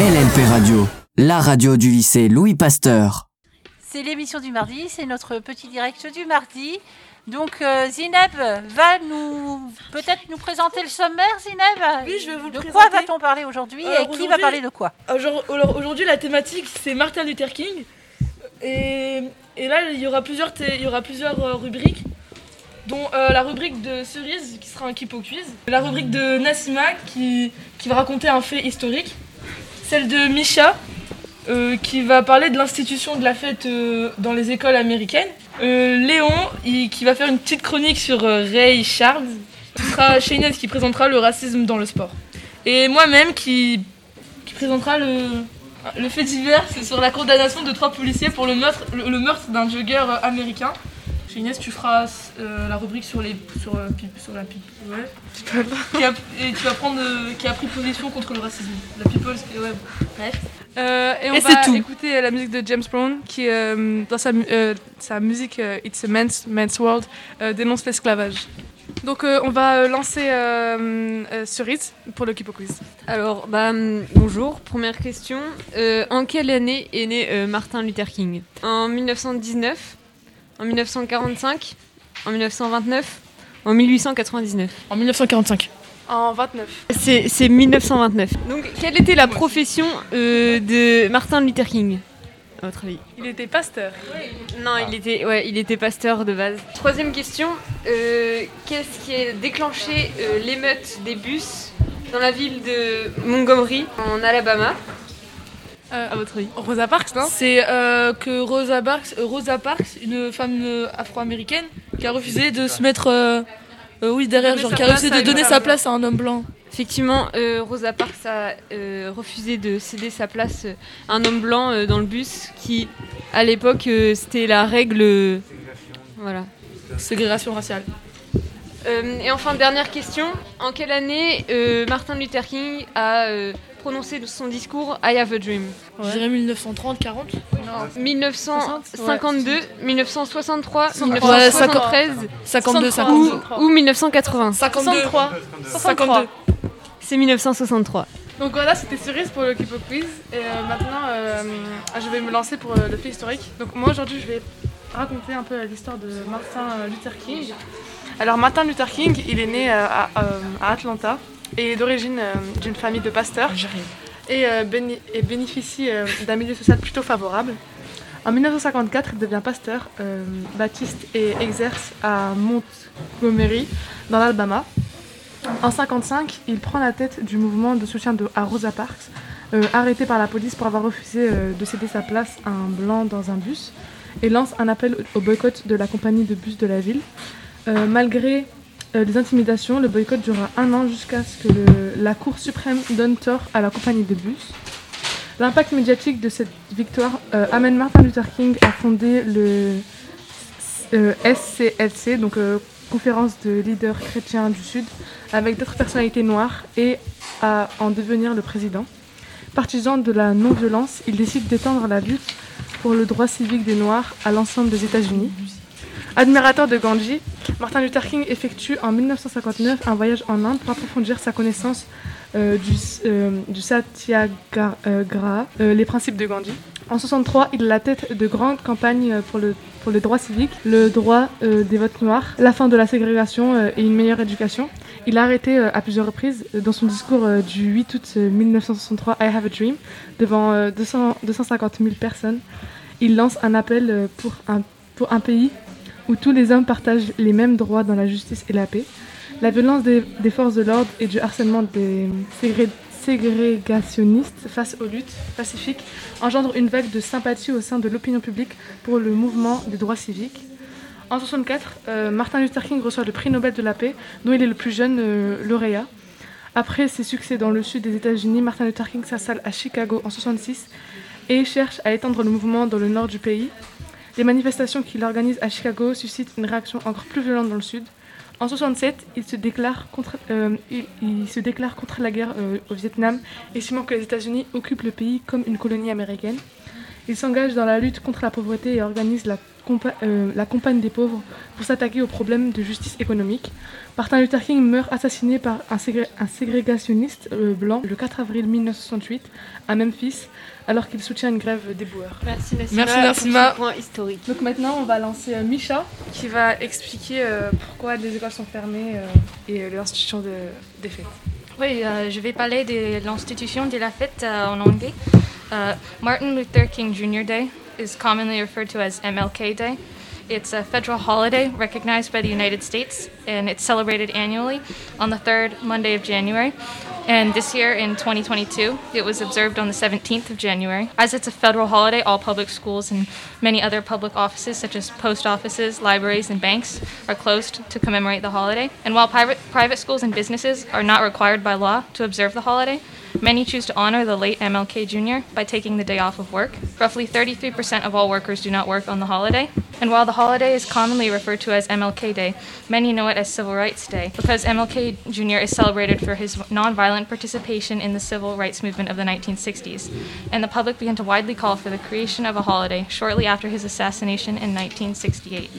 LNP Radio, la radio du lycée Louis Pasteur. C'est l'émission du mardi, c'est notre petit direct du mardi. Donc euh, Zineb va nous peut-être nous présenter le sommaire, Zineb Oui, je vais vous le De présenter. quoi va-t-on parler aujourd'hui Alors, et qui va aujourd'hui- parler de quoi alors, Aujourd'hui, la thématique, c'est Martin Luther King. Et, et là, il y aura plusieurs, thé- il y aura plusieurs euh, rubriques, dont euh, la rubrique de Cerise, qui sera un Kipo Quiz. La rubrique de Nassima, qui, qui va raconter un fait historique. Celle de Misha, euh, qui va parler de l'institution de la fête euh, dans les écoles américaines. Euh, Léon, qui va faire une petite chronique sur Ray Charles. Ce sera Shaynez qui présentera le racisme dans le sport. Et moi-même qui, présentera le, fait divers sur la condamnation de trois policiers pour le meurtre, le, meurtre d'un jogger euh, américain. Shaynez, tu feras euh, la rubrique sur, les, sur, euh, pipe- sur la pipe. Ouais. Qui a- et tu vas prendre euh, qui a pris position contre le racisme. La people, c'est- ouais. Bref. Euh, et on Et va tout. écouter la musique de James Brown qui, euh, dans sa, mu- euh, sa musique euh, It's a Man's, Man's World, euh, dénonce l'esclavage. Donc euh, on va euh, lancer euh, euh, Cerise pour le Kipo Quiz. Alors, bah, bonjour. Première question. Euh, en quelle année est né euh, Martin Luther King? En 1919 En 1945 En 1929 En 1899 En 1945. En 29. C'est c'est 1929. Donc, quelle était la profession euh, de Martin Luther King À votre avis? Il était pasteur. Non, il était, ouais, il était pasteur de base. Troisième question. euh, Qu'est-ce qui a déclenché euh, l'émeute des bus dans la ville de Montgomery, en Alabama? Euh, À votre avis Rosa Parks, non? C'est euh, que Rosa Parks, euh, Rosa Parks, une femme euh, afro-américaine, qui a refusé de se mettre, euh, euh, oui derrière, genre qui a refusé de donner sa place à un homme blanc. Effectivement, euh, Rosa Parks a euh, refusé de céder sa place à un homme blanc euh, dans le bus qui, à l'époque, euh, c'était la règle. euh, Voilà. Ségrégation raciale. Euh, et enfin, dernière question. En quelle année euh, Martin Luther King a euh, prononcé son discours I Have a Dream? Je dirais 1930, 40. 1952, 1963, Ouais, 1973 52, ou, 52. ou 1980 52. 63. 52. C'est 1963. Donc voilà, c'était Cerise pour le Kipo Quiz. Et euh, maintenant, euh, je vais me lancer pour euh, le fait historique. Donc moi aujourd'hui, je vais raconter un peu l'histoire de Martin Luther King. Alors Martin Luther King, il est né euh, à, euh, à Atlanta et est d'origine euh, d'une famille de pasteurs et, béni- et bénéficie d'un milieu social plutôt favorable. En 1954, il devient pasteur euh, baptiste et exerce à Montgomery, dans l'Alabama. En 1955, il prend la tête du mouvement de soutien de, à Rosa Parks, euh, arrêté par la police pour avoir refusé euh, de céder sa place à un blanc dans un bus, et lance un appel au boycott de la compagnie de bus de la ville. Euh, malgré euh, les intimidations, le boycott durera un an jusqu'à ce que la Cour suprême donne tort à la compagnie de bus. L'impact médiatique de cette victoire euh, amène Martin Luther King à fonder le euh, SCLC, donc euh, Conférence de leaders chrétiens du Sud, avec d'autres personnalités noires et à en devenir le président. Partisan de la non-violence, il décide d'étendre la lutte pour le droit civique des Noirs à l'ensemble des États-Unis. Admirateur de Gandhi, Martin Luther King effectue en 1959 un voyage en Inde pour approfondir sa connaissance euh, du, euh, du Satyagraha, euh, les principes de Gandhi. En 63, il est la tête de grandes campagnes pour, le, pour les droits civiques, le droit des votes noirs, la fin de la ségrégation et une meilleure éducation. Il a arrêté à plusieurs reprises dans son discours du 8 août euh, 1963, I Have a Dream, devant euh, 200 250 000 personnes. Il lance un appel pour un, pour un pays où tous les hommes partagent les mêmes droits dans la justice et la paix. La violence des, forces de l'ordre et du harcèlement des ségré- ségrégationnistes face aux luttes pacifiques engendre une vague de sympathie au sein de l'opinion publique pour le mouvement des droits civiques. En 1964, euh, Martin Luther King reçoit le prix Nobel de la paix, dont il est le plus jeune euh, lauréat. Après ses succès dans le sud des États-Unis, Martin Luther King s'installe à Chicago en 1966 et cherche à étendre le mouvement dans le nord du pays. Les manifestations qu'il organise à Chicago suscitent une réaction encore plus violente dans le sud. En 67, il se déclare contre, euh, il, se déclare contre la guerre euh, au Vietnam, estimant que les États-Unis occupent le pays comme une colonie américaine. Il s'engage dans la lutte contre la pauvreté et organise la, compa- euh, la campagne des pauvres pour s'attaquer aux problèmes de justice économique. Martin Luther King meurt assassiné par un, ségré- un ségrégationniste euh, blanc le 4 avril 1968 à Memphis, alors qu'il soutient une grève des boueurs. Merci Nassima. Merci, Nassima. point historique. Donc maintenant, on va lancer euh, Misha qui va expliquer euh, pourquoi les écoles sont fermées euh, et euh, l'institution de, des fêtes. Oui, euh, je vais parler de l'institution de la fête euh, en anglais. Uh, Martin Luther King Jr. Day is commonly referred to as MLK Day. It's a federal holiday recognized by the United States, and it's celebrated annually on the third Monday of January. And this year, in 2022, it was observed on the 17th of January. As it's a federal holiday, all public schools and many other public offices, such as post offices, libraries, and banks, are closed to commemorate the holiday. And while private, private schools and businesses are not required by law to observe the holiday, Many choose to honor the late MLK Jr. by taking the day off of work. Roughly 33% of all workers do not work on the holiday. And while the holiday is commonly referred to as MLK Day, many know it as Civil Rights Day because MLK Jr. is celebrated for his nonviolent participation in the civil rights movement of the 1960s. And the public began to widely call for the creation of a holiday shortly after his assassination in 1968.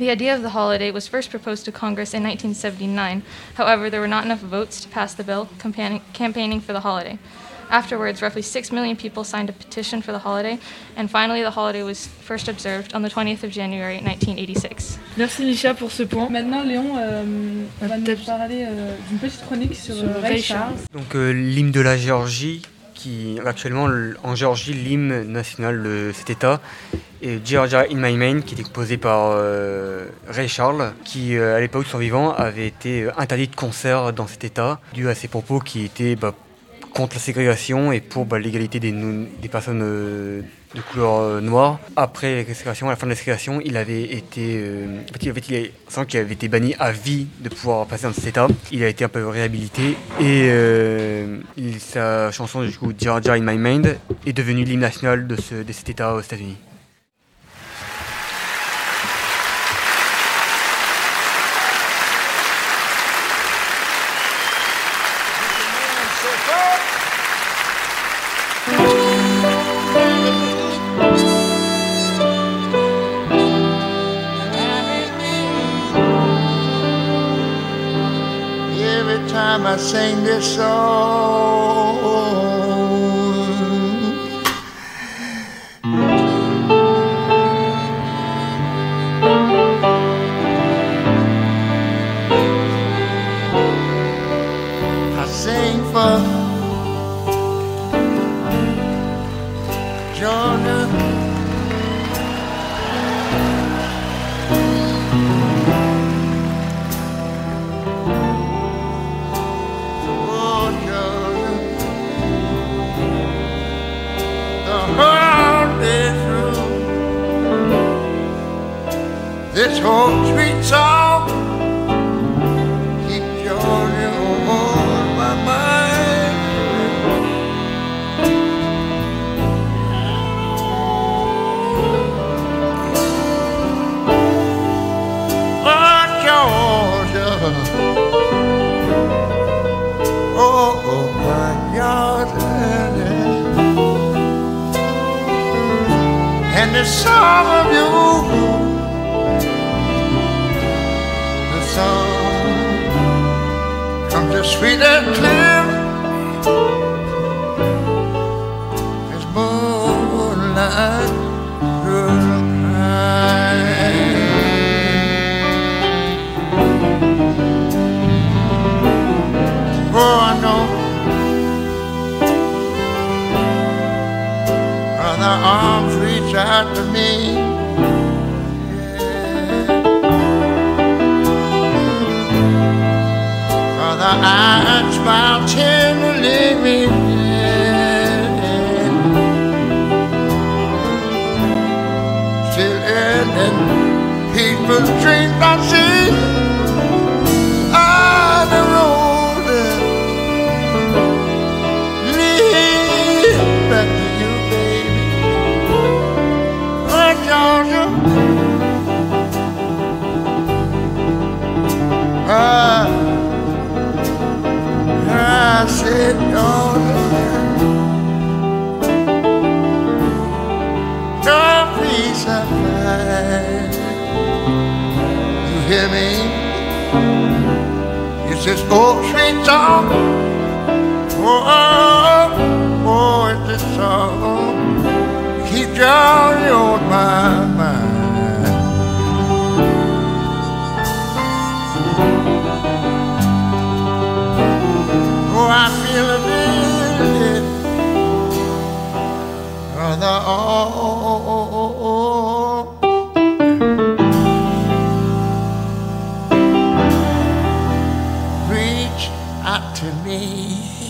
The idea of the holiday was first proposed to Congress in 1979. However, there were not enough votes to pass the bill campaigning, campaigning for the holiday. Afterwards, roughly 6 million people signed a petition for the holiday, and finally, the holiday was first observed on the 20th of January 1986. Merci Misha pour ce point. Maintenant, Léon euh, va ah, nous parler euh, d'une petite chronique sur, Sur euh, Ray Ray Charles. Donc euh, l'hymne de la Géorgie, qui actuellement en Géorgie l'hymne national de cet État, et Georgia in My Main, qui était composé par euh, Ray Charles, qui euh, à l'époque de son vivant avait été euh, interdit de concert dans cet État, dû à ses propos qui étaient bah, contre la ségrégation et pour bah, l'égalité des, des personnes de couleur euh, noire. Après la ségrégation, à la fin de la ségrégation, il avait été, euh, en fait, il avait, qu'il avait été banni à vie de pouvoir passer dans cet état. Il a été un peu réhabilité et euh, sa chanson du coup Georgia in My Mind est devenue l'hymne national de, de cet état aux États-Unis. Time I sing this song, Whole sweet song keep Georgia on my mind. Oh, Georgia. Oh, oh, my Georgia. And the song of you, sweet and clear old sweet song. Oh, oh, oh, it's a song. Keep on mind. up to me.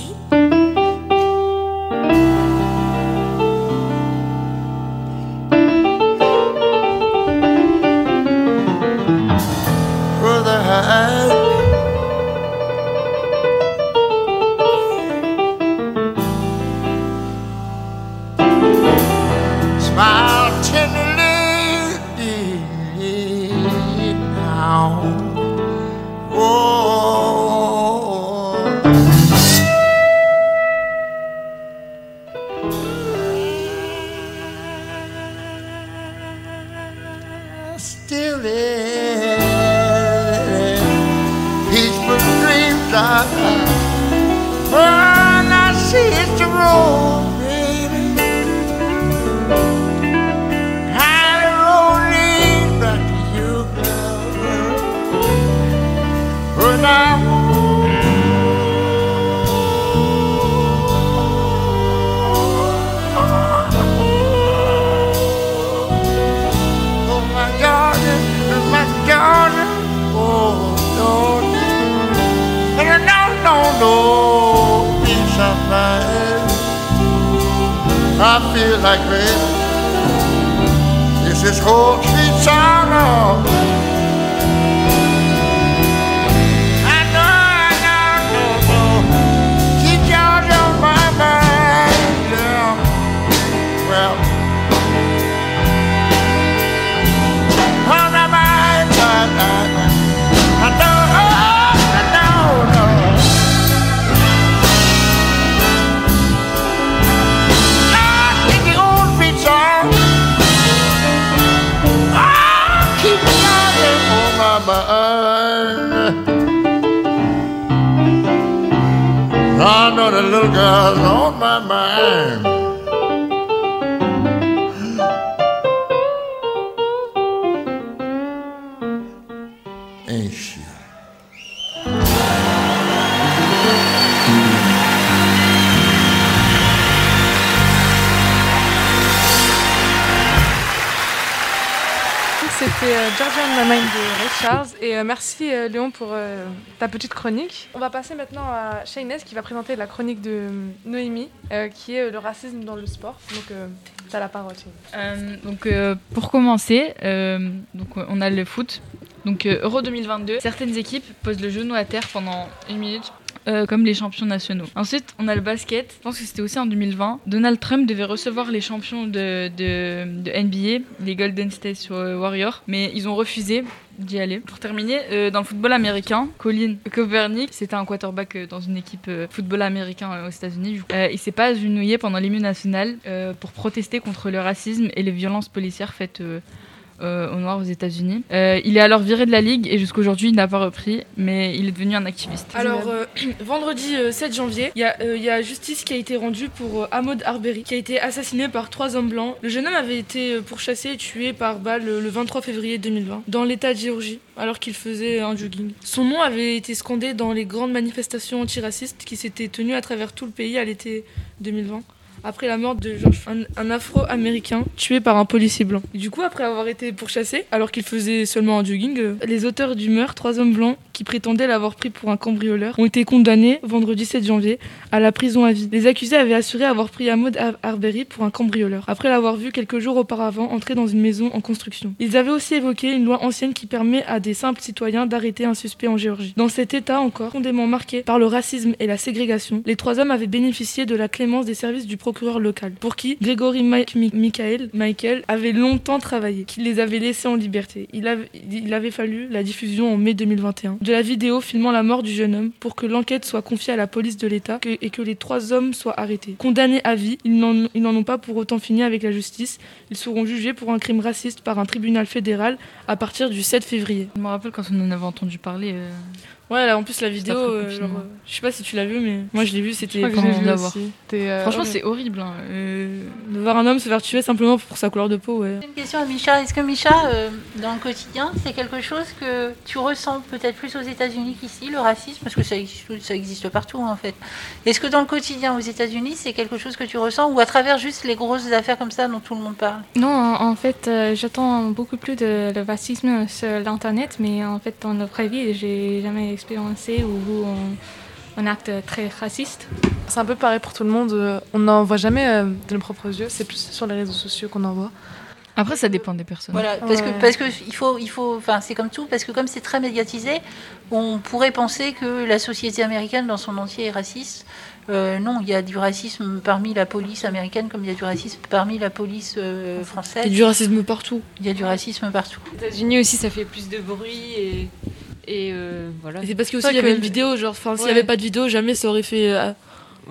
Merci euh, Léon pour euh, ta petite chronique. On va passer maintenant à Shaynez qui va présenter la chronique de euh, Noémie, euh, qui est euh, le racisme dans le sport. Donc, euh, tu as la parole. Euh, donc euh, pour commencer, euh, donc on a le foot. Donc euh, Euro 2022, certaines équipes posent le genou à terre pendant une minute. euh, comme les champions nationaux. Ensuite, on a le basket. Je pense que c'était aussi en 2020. Donald Trump devait recevoir les champions de, de, de NBA, les Golden State Warriors, mais ils ont refusé Pour terminer, euh, dans le football américain, Colin Kaepernick, c'était un quarterback euh, dans une équipe euh, football américain aux États-Unis. Il s'est pas agenouillé pendant l'hymne national pour protester contre le racisme et les violences policières faites euh, euh, aux aux États-Unis. Euh, il est alors viré de la ligue et jusqu'à aujourd'hui, il n'a pas repris, mais il est devenu un activiste. Alors, euh, vendredi euh, 7 janvier, il y, a, euh, justice qui a été rendue pour euh, Ahmaud Arbery, qui a été assassiné par trois hommes blancs. Le jeune homme avait été euh, pourchassé et tué par balle euh, le 23 février 2020, dans l'état de Géorgie, alors qu'il faisait un jogging. Son nom avait été scandé dans les grandes manifestations antiracistes qui s'étaient tenues à travers tout le pays à l'été 2020 après la mort de George, un, un afro-américain tué par un policier blanc. Du coup, après avoir été pourchassé, alors qu'il faisait seulement un jogging, euh, les auteurs du meurtre, trois hommes blancs qui prétendaient l'avoir pris pour un cambrioleur, ont été condamnés vendredi 7 janvier à la prison à vie. Les accusés avaient assuré avoir pris Ahmaud Ar- Arbery pour un cambrioleur, après l'avoir vu quelques jours auparavant entrer dans une maison en construction. Ils avaient aussi évoqué une loi ancienne qui permet à des simples citoyens d'arrêter un suspect en Géorgie. Dans cet état encore, profondément marqué par le racisme et la ségrégation, les trois hommes avaient bénéficié de la clémence des services du procureur local, pour qui Grégory Michael, avait longtemps travaillé, qui les avait laissés en liberté. Il avait, il avait fallu la diffusion en mai 2021 de la vidéo filmant la mort du jeune homme pour que l'enquête soit confiée à la police de l'État et que les trois hommes soient arrêtés. Condamnés à vie, ils n'en ils n'en ont pas pour autant fini avec la justice. Ils seront jugés pour un crime raciste par un tribunal fédéral à partir du 7 février. Je me rappelle quand on en avait entendu parler. euh, Ouais, là, en plus, la vidéo, euh, genre, euh, je sais pas si tu l'as vu, mais moi je l'ai vu, c'était. euh, Franchement, ouais. c'est horrible. hein. Euh, De voir un homme se faire tuer simplement pour sa couleur de peau, ouais. Une question à Micha. Est-ce que Micha, euh, dans le quotidien, c'est quelque chose que tu ressens peut-être plus aux États-Unis qu'ici, le racisme, parce que ça existe, ça existe partout en fait. Est-ce que dans le quotidien aux États-Unis, c'est quelque chose que tu ressens ou à travers juste les grosses affaires comme ça dont tout le monde parle? Non, en, en fait, euh, j'attends beaucoup plus de le racisme sur l'Internet, mais en fait, dans la vraie vie, j'ai jamais expérimenté où on, un acte très raciste. C'est un peu pareil pour tout le monde. euh, On n'en voit jamais euh, de nos propres yeux. C'est plus sur les réseaux sociaux qu'on en voit. Après, ça dépend des personnes. Voilà, parce Ouais. que parce que il faut il faut enfin c'est comme tout parce que comme c'est très médiatisé, on pourrait penser que la société américaine dans son entier est raciste. Euh, non, il y a du racisme parmi la police américaine comme il y a du racisme parmi la police euh, Il y française. a du racisme partout. Il y a du racisme partout. Aux États-Unis aussi, ça fait plus de bruit et, et euh, voilà. C'est parce que aussi vrai il y avait une vidéo, genre, enfin, s'il n'y avait pas de vidéo, jamais ça aurait fait euh,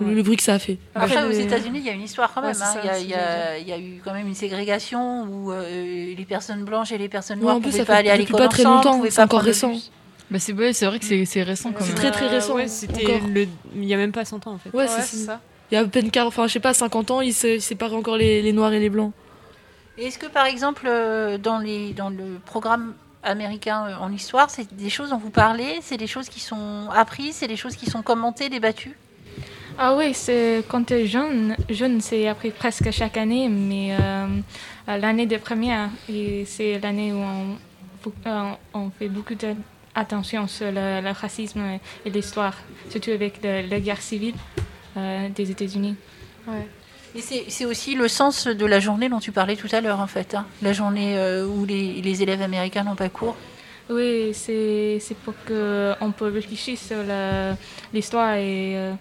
le- le bruit que ça a fait. Après, Après, aux les- États-Unis, il y a une histoire quand même. c'est hein. ça, Il y a- c'est il y, ce que a, il y a eu quand même une ségrégation où euh, les personnes blanches et les personnes noires en ne plus, pouvaient ça pas fait aller à l'école pas très longtemps, c'est encore récent. Bah, c'est ouais, c'est vrai que c'est c'est récent quand C'est même. très, très récent, c'était le... il y a même pas 100 ans en fait. Ouais, Ouais, c'est c'est ça. ça. Il y a à peine 40, enfin, je sais pas, 50 ans, ils séparent encore les, les noirs et les blancs. Est-ce que par exemple, euh, dans, les, dans le programme américain euh, en histoire, c'est des choses dont vous parlez, c'est des choses qui sont apprises, c'est des choses qui sont commentées, débattues? Ah oui, c'est quand tu es jeune, jeune c'est appris presque chaque année, mais euh, l'année de première, et c'est l'année où on, euh, on fait beaucoup d'attention sur le, le racisme et l'histoire, surtout avec la guerre civile euh, des États-Unis. Ouais. Et c'est aussi le sens de la journée dont tu parlais tout à l'heure, en fait. hein. La journée euh, où les, les élèves américains n'ont pas cours. Oui, c'est pour qu'on peut réfléchir sur l'histoire et euh,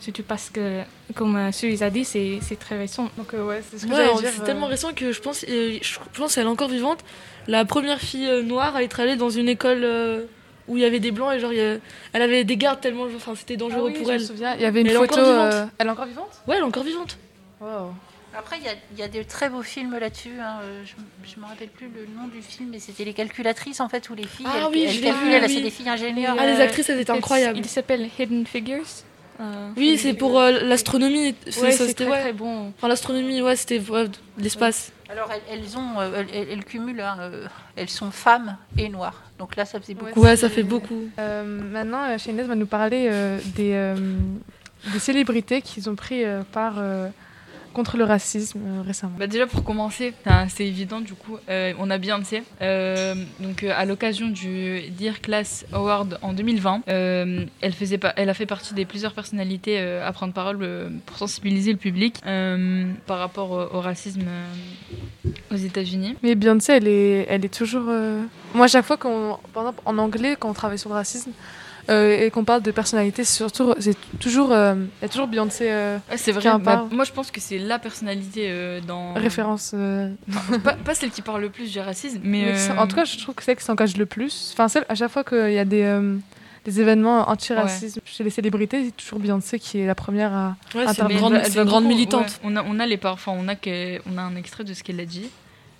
surtout parce que, comme euh, Suisse a dit, c'est très récent. Donc, euh, ouais, c'est ce que Ouais, euh, tellement récent que je pense, euh, je pense qu'elle est encore vivante. La première fille euh, noire à être allée dans une école euh, où il y avait des blancs et genre elle avait des gardes tellement, enfin c'était ah dangereux oui, pour je me elle. souviens, Il y avait une Mais elle est photo. encore vivante. euh, Elle est encore vivante? Ouais, elle est encore vivante. Wow. Après, il y a, il y a de très beaux films là-dessus. hein. Euh, Je ne me rappelle plus le nom du film, mais c'était Les Calculatrices, en fait, où les filles, Ah elles, oui, elles je l'ai vu, là, oui. c'est des filles ingénieurs. Ah, les Euh, actrices, elles étaient incroyables. Il s'appelle Hidden Figures. Euh, Oui, c'est pour euh, l'astronomie. c'est- ouais, ça, c'est c'était très, ouais. très bon. Enfin, l'astronomie, ouais, c'était ouais, l'espace. Alors, elles, elles ont, elles, elles- elles cumulent, hein, euh, elles sont femmes et noires. Donc là, ça faisait beaucoup. Ouais, ça fait beaucoup. Euh, maintenant, Shainez va nous parler euh, des, euh, des célébrités qui ont pris euh, euh, contre le racisme euh, récemment. Bah déjà pour commencer, c'est évident du coup, euh, on a Beyoncé. Euh, donc euh, à l'occasion du Dear Class Award en 2020, euh, elle, faisait pas, elle a fait partie des plusieurs personnalités à prendre parole pour sensibiliser le public par rapport au, au racisme aux États-Unis. Mais Beyoncé, elle est, elle est toujours. Moi, à chaque fois qu'on, par exemple, en anglais, quand on travaille sur le racisme euh, et qu'on parle de personnalité, c'est surtout, c'est toujours, euh, il y a toujours Beyoncé euh, Ouais, c'est Qui vrai. en bah, parle. moi je pense que c'est la personnalité euh, dans. référence. euh, pas, pas celle qui parle le plus du racisme, mais. euh, En tout cas, je trouve que c'est elle qui s'engage le plus. Enfin, celle, à chaque fois qu'il y a des, euh, des événements anti-racisme chez les célébrités, c'est toujours Beyoncé qui est la première à. Ouais, c'est une grande, elle c'est une grande militante. ouais. On, a, on a les par- enfin, on a que- on a un extrait de ce qu'elle a dit.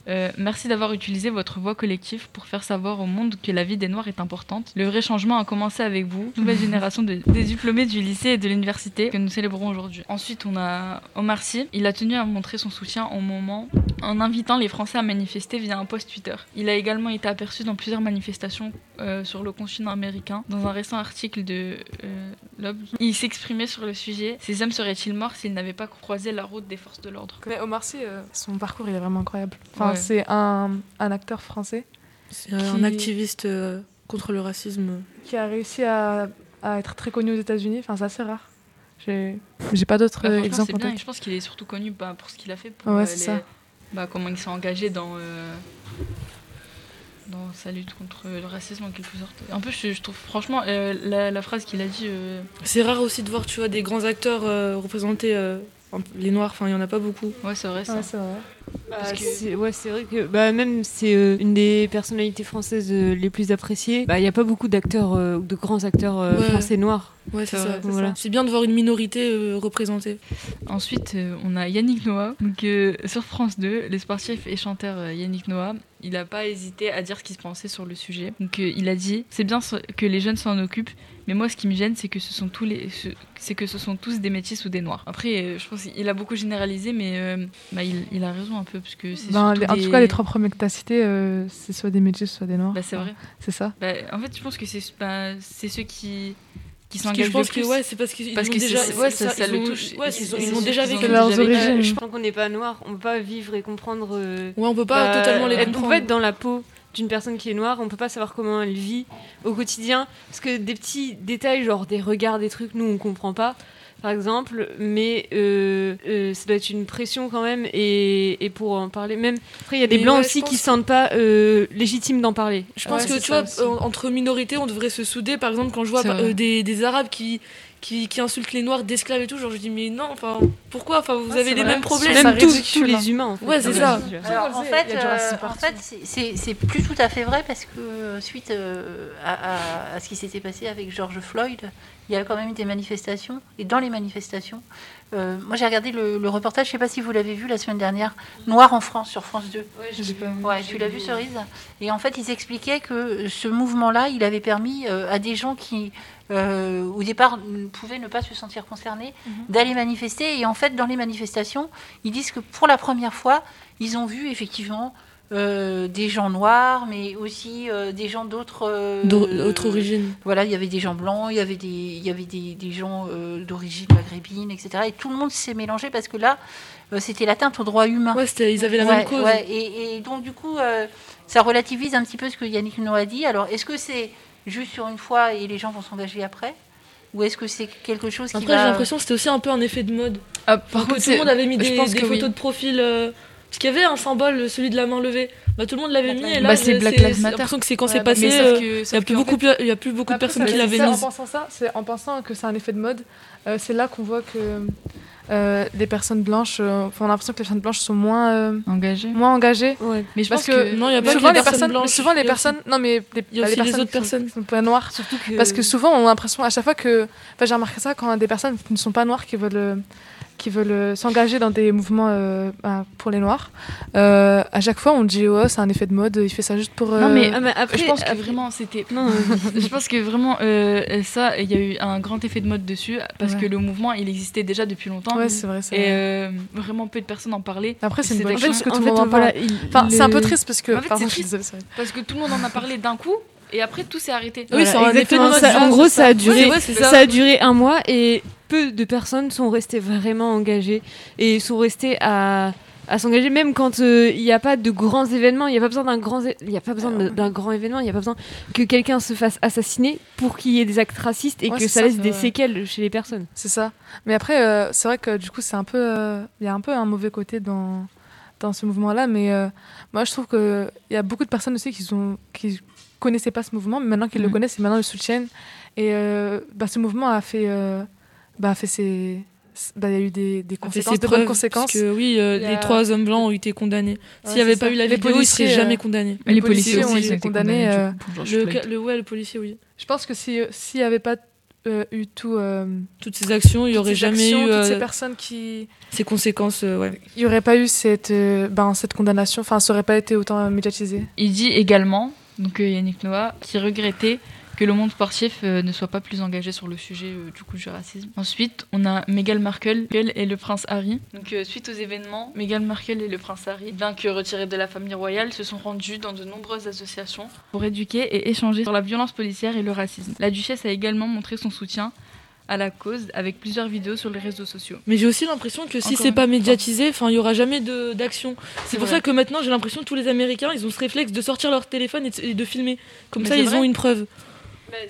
Euh, merci d'avoir utilisé votre voix collective pour faire savoir au monde que la vie des Noirs est importante. Le vrai changement a commencé avec vous, nouvelle génération de, des diplômés du lycée et de l'université que nous célébrons aujourd'hui. Ensuite, on a Omar Sy. Il a tenu à montrer son soutien au moment en invitant les Français à manifester via un post Twitter. Il a également été aperçu dans plusieurs manifestations euh, sur le continent américain. Dans un récent article de euh, Loeb, il s'exprimait sur le sujet. Ces hommes seraient-ils morts s'ils n'avaient pas croisé la route des forces de l'ordre? Mais Omar Sy, euh, son parcours, il est vraiment incroyable. Enfin, Ouais. c'est un, un acteur français C'est un activiste euh, contre le racisme. qui a réussi à, à être très connu aux États-Unis. Enfin, c'est assez rare. J'ai j'ai pas d'autres Bah, exemples en tête. je pense qu'il est surtout connu bah, pour ce qu'il a fait, pour Ouais, euh, c'est les- ça. bah, comment il s'est engagé dans, euh, dans sa lutte contre le racisme en quelque sorte. En plus, je, je trouve franchement euh, la, la phrase qu'il a dit. euh, C'est rare aussi de voir, tu vois, des grands acteurs euh, représenter euh, les Noirs. Enfin, il y en a pas beaucoup. Ouais, c'est vrai ça. Ouais, c'est vrai. Parce que- c'est ouais, c'est vrai que bah, même c'est euh, une des personnalités françaises euh, les plus appréciées. Bah, Il n'y a pas beaucoup d'acteurs euh, ou de grands acteurs euh, Ouais. français noirs. Ouais, c'est C'est ça. vrai, c'est voilà. ça. C'est bien de voir une minorité euh, représentée. Ensuite, euh, on a Yannick Noah. Donc, euh, sur France 2, le sportif et chanteur euh, Yannick Noah, il a pas hésité à dire ce qu'il se pensait sur le sujet. Donc euh, il a dit c'est bien que les jeunes s'en occupent, mais moi ce qui me gêne c'est que ce sont tous les ce- c'est que ce sont tous des métis ou des noirs. Après euh, je pense qu'il a beaucoup généralisé, mais euh, bah, il, il a raison un peu parce que c'est Ben, les- En des- tout cas, les trois premiers que tu as cités, euh, c'est soit des métis, soit des noirs. Bah, c'est vrai. C'est ça. Bah, en fait je pense que c'est bah, c'est ceux qui qui s'engagent je pense que plus. ouais, c'est parce qu'ils Parce que déjà, ouais, ça- le ont- touche. Ouais, ils l'ont déjà vécu. leurs origines. Je pense qu'on n'est pas noir, on peut pas vivre et comprendre. euh, Ouais, on peut pas totalement les être- On comprendre. peut être dans la peau d'une personne qui est noire, on peut pas savoir comment elle vit au quotidien. Parce que des petits détails, genre des regards, des trucs, nous on comprend pas, par exemple, mais euh, euh, ça doit être une pression quand même. Et, et pour en parler, même. Après, il y a des Mais blancs ouais, aussi qui pense se sentent pas euh, légitimes d'en parler. Je pense Ouais, que tu vois, aussi. entre minorités, on devrait se souder. Par exemple, quand je vois C'est euh, des Arabes qui, qui, qui insultent les Noirs d'esclaves et tout, genre je dis mais non, enfin pourquoi? Enfin vous Ouais, avez les vrai. mêmes problèmes. Même tous, tous hein. les humains. En fait, Ouais, c'est ça. Alors, en fait, euh, en Park fait c'est- plus tout à fait vrai parce que euh, suite euh, à, à- à ce qui s'était passé avec George Floyd, il y a quand même eu des manifestations. Et dans les manifestations, euh, moi j'ai regardé le, le reportage, je ne sais pas si vous l'avez vu la semaine dernière, Noir en France sur France 2. Ouais, tu l'as vu Cerise? Et en fait, ils expliquaient que ce mouvement-là, il avait permis euh, à des gens qui, euh, au départ, pouvaient ne pas se sentir concernés, d'aller manifester. Et en fait, dans les manifestations, ils disent que pour la première fois, ils ont vu effectivement euh, des gens noirs, mais aussi euh, des gens d'autres euh, D'autres origines. Voilà, il y avait des gens blancs, il y avait des, il y avait des, des gens d'origine maghrébine, etc. Et tout le monde s'est mélangé parce que là, c'était l'atteinte aux droits humains. Ouais, ils avaient la Ouais, même cause. ouais, et, et donc, du coup, ça relativise un petit peu ce que Yannick Noah a dit. Alors, est-ce que c'est juste sur une fois et les gens vont s'engager après Ou est-ce que c'est quelque chose qui Après, j'ai l'impression que c'était aussi un peu un effet de mode. Ah, par que contre, tout le monde avait mis des, oui. photos de profil. euh, parce qu'il y avait un symbole, celui de la main levée. Bah, tout le monde l'avait mis. Et là, Bah, c'est j'ai- Black Lives j'ai Matter. l'impression que c'est quand Ouais, c'est passé. euh, Il y a plus beaucoup, fait- il y a plus beaucoup de personnes qui l'avaient ça, En mise. pensant ça, c'est en pensant que c'est un effet de mode, euh, c'est là qu'on voit que euh, les personnes blanches, euh, on a l'impression que les personnes blanches sont moins, euh, engagé. moins engagées. Ouais. Mais je Parce pense que, que, Non, il y a pas souvent, que les les personnes blanches. souvent les il y a aussi- personnes, non mais les, il y a aussi les personnes autres qui sont- personnes. qui sont pas noires, Surtout que. parce que souvent on a l'impression à chaque fois que, enfin j'ai remarqué ça quand on a des personnes qui ne sont pas noires qui veulent euh, qui veulent euh, s'engager dans des mouvements euh, ben, pour les noirs, euh, à chaque fois on dit oh c'est un effet de mode, il fait ça juste pour. Non, euh, mais Ah, mais après, je pense que vraiment c'était. Non, je pense que vraiment euh, ça, il y a eu un grand effet de mode dessus parce Ouais. que le mouvement il existait déjà depuis longtemps ouais c'est vrai. c'est et vrai. euh, vraiment peu de personnes en parlaient Après c'est une bonne chose que tout le monde en parle. Enfin c'est un peu triste parce que. En fait, pardon, triste. parce que tout le monde en a parlé d'un coup et après tout s'est arrêté. Oui, de exactement ça. En gros, ça a duré, Ouais, ouais, c'est ça. ça. a duré un mois et peu de personnes sont restées vraiment engagées et sont restées à, à s'engager, même quand euh, il n'y a pas de grands événements. Il n'y a pas besoin d'un grand, il y a pas besoin d'un grand événement. Il n'y a pas besoin que quelqu'un se fasse assassiner pour qu'il y ait des actes racistes et Ouais, que ça ça, laisse des séquelles chez les personnes. C'est ça. Mais après, euh, c'est vrai que du coup, c'est un peu, euh, il y a un peu un mauvais côté dans dans ce mouvement-là. Mais euh, moi, je trouve que il y a beaucoup de personnes aussi qui sont qui connaissaient pas ce mouvement, mais maintenant qu'ils le Mhm. connaissent, et maintenant ils le soutiennent. Et euh, bah, ce mouvement a fait, euh, bah, a fait ses, bah, il y a eu des, des conséquences, ses de bonnes preuves, conséquences. parce que oui, euh, a- les trois hommes blancs ont été condamnés. S'il Ouais, n'y avait pas ça. eu la Les vidéo, ils policiers, seraient jamais condamnés. Les policiers policiers ont aussi été ont été condamnés, euh, coup, Le, ouais, le policier, oui. Je pense que si s'il n'y avait pas euh, eu tout, euh, Toutes ces actions, il n'y aurait jamais actions, eu toutes ces personnes qui, ces conséquences. euh, ouais. il n'y aurait pas eu cette, euh, ben, cette condamnation. Enfin, ça aurait pas été autant médiatisé. Il dit également, donc euh, Yannick Noah, qui regrettait que le monde sportif euh, ne soit pas plus engagé sur le sujet euh, du coup du racisme. Ensuite, on a Meghan Markle et le prince Harry. Donc suite aux événements, Meghan Markle et le prince Harry, bien que retirés de la famille royale, se sont rendus dans de nombreuses associations pour éduquer et échanger sur la violence policière et le racisme. La duchesse a également montré son soutien à la cause avec plusieurs vidéos sur les réseaux sociaux. Mais j'ai aussi l'impression que si c'est pas médiatisé, enfin, il y aura jamais d'action. C'est pour vrai. ça que maintenant, j'ai l'impression que tous les Américains, ils ont ce réflexe de sortir leur téléphone et de, et de filmer. Comme Mais ça, ils vrai. ont une preuve.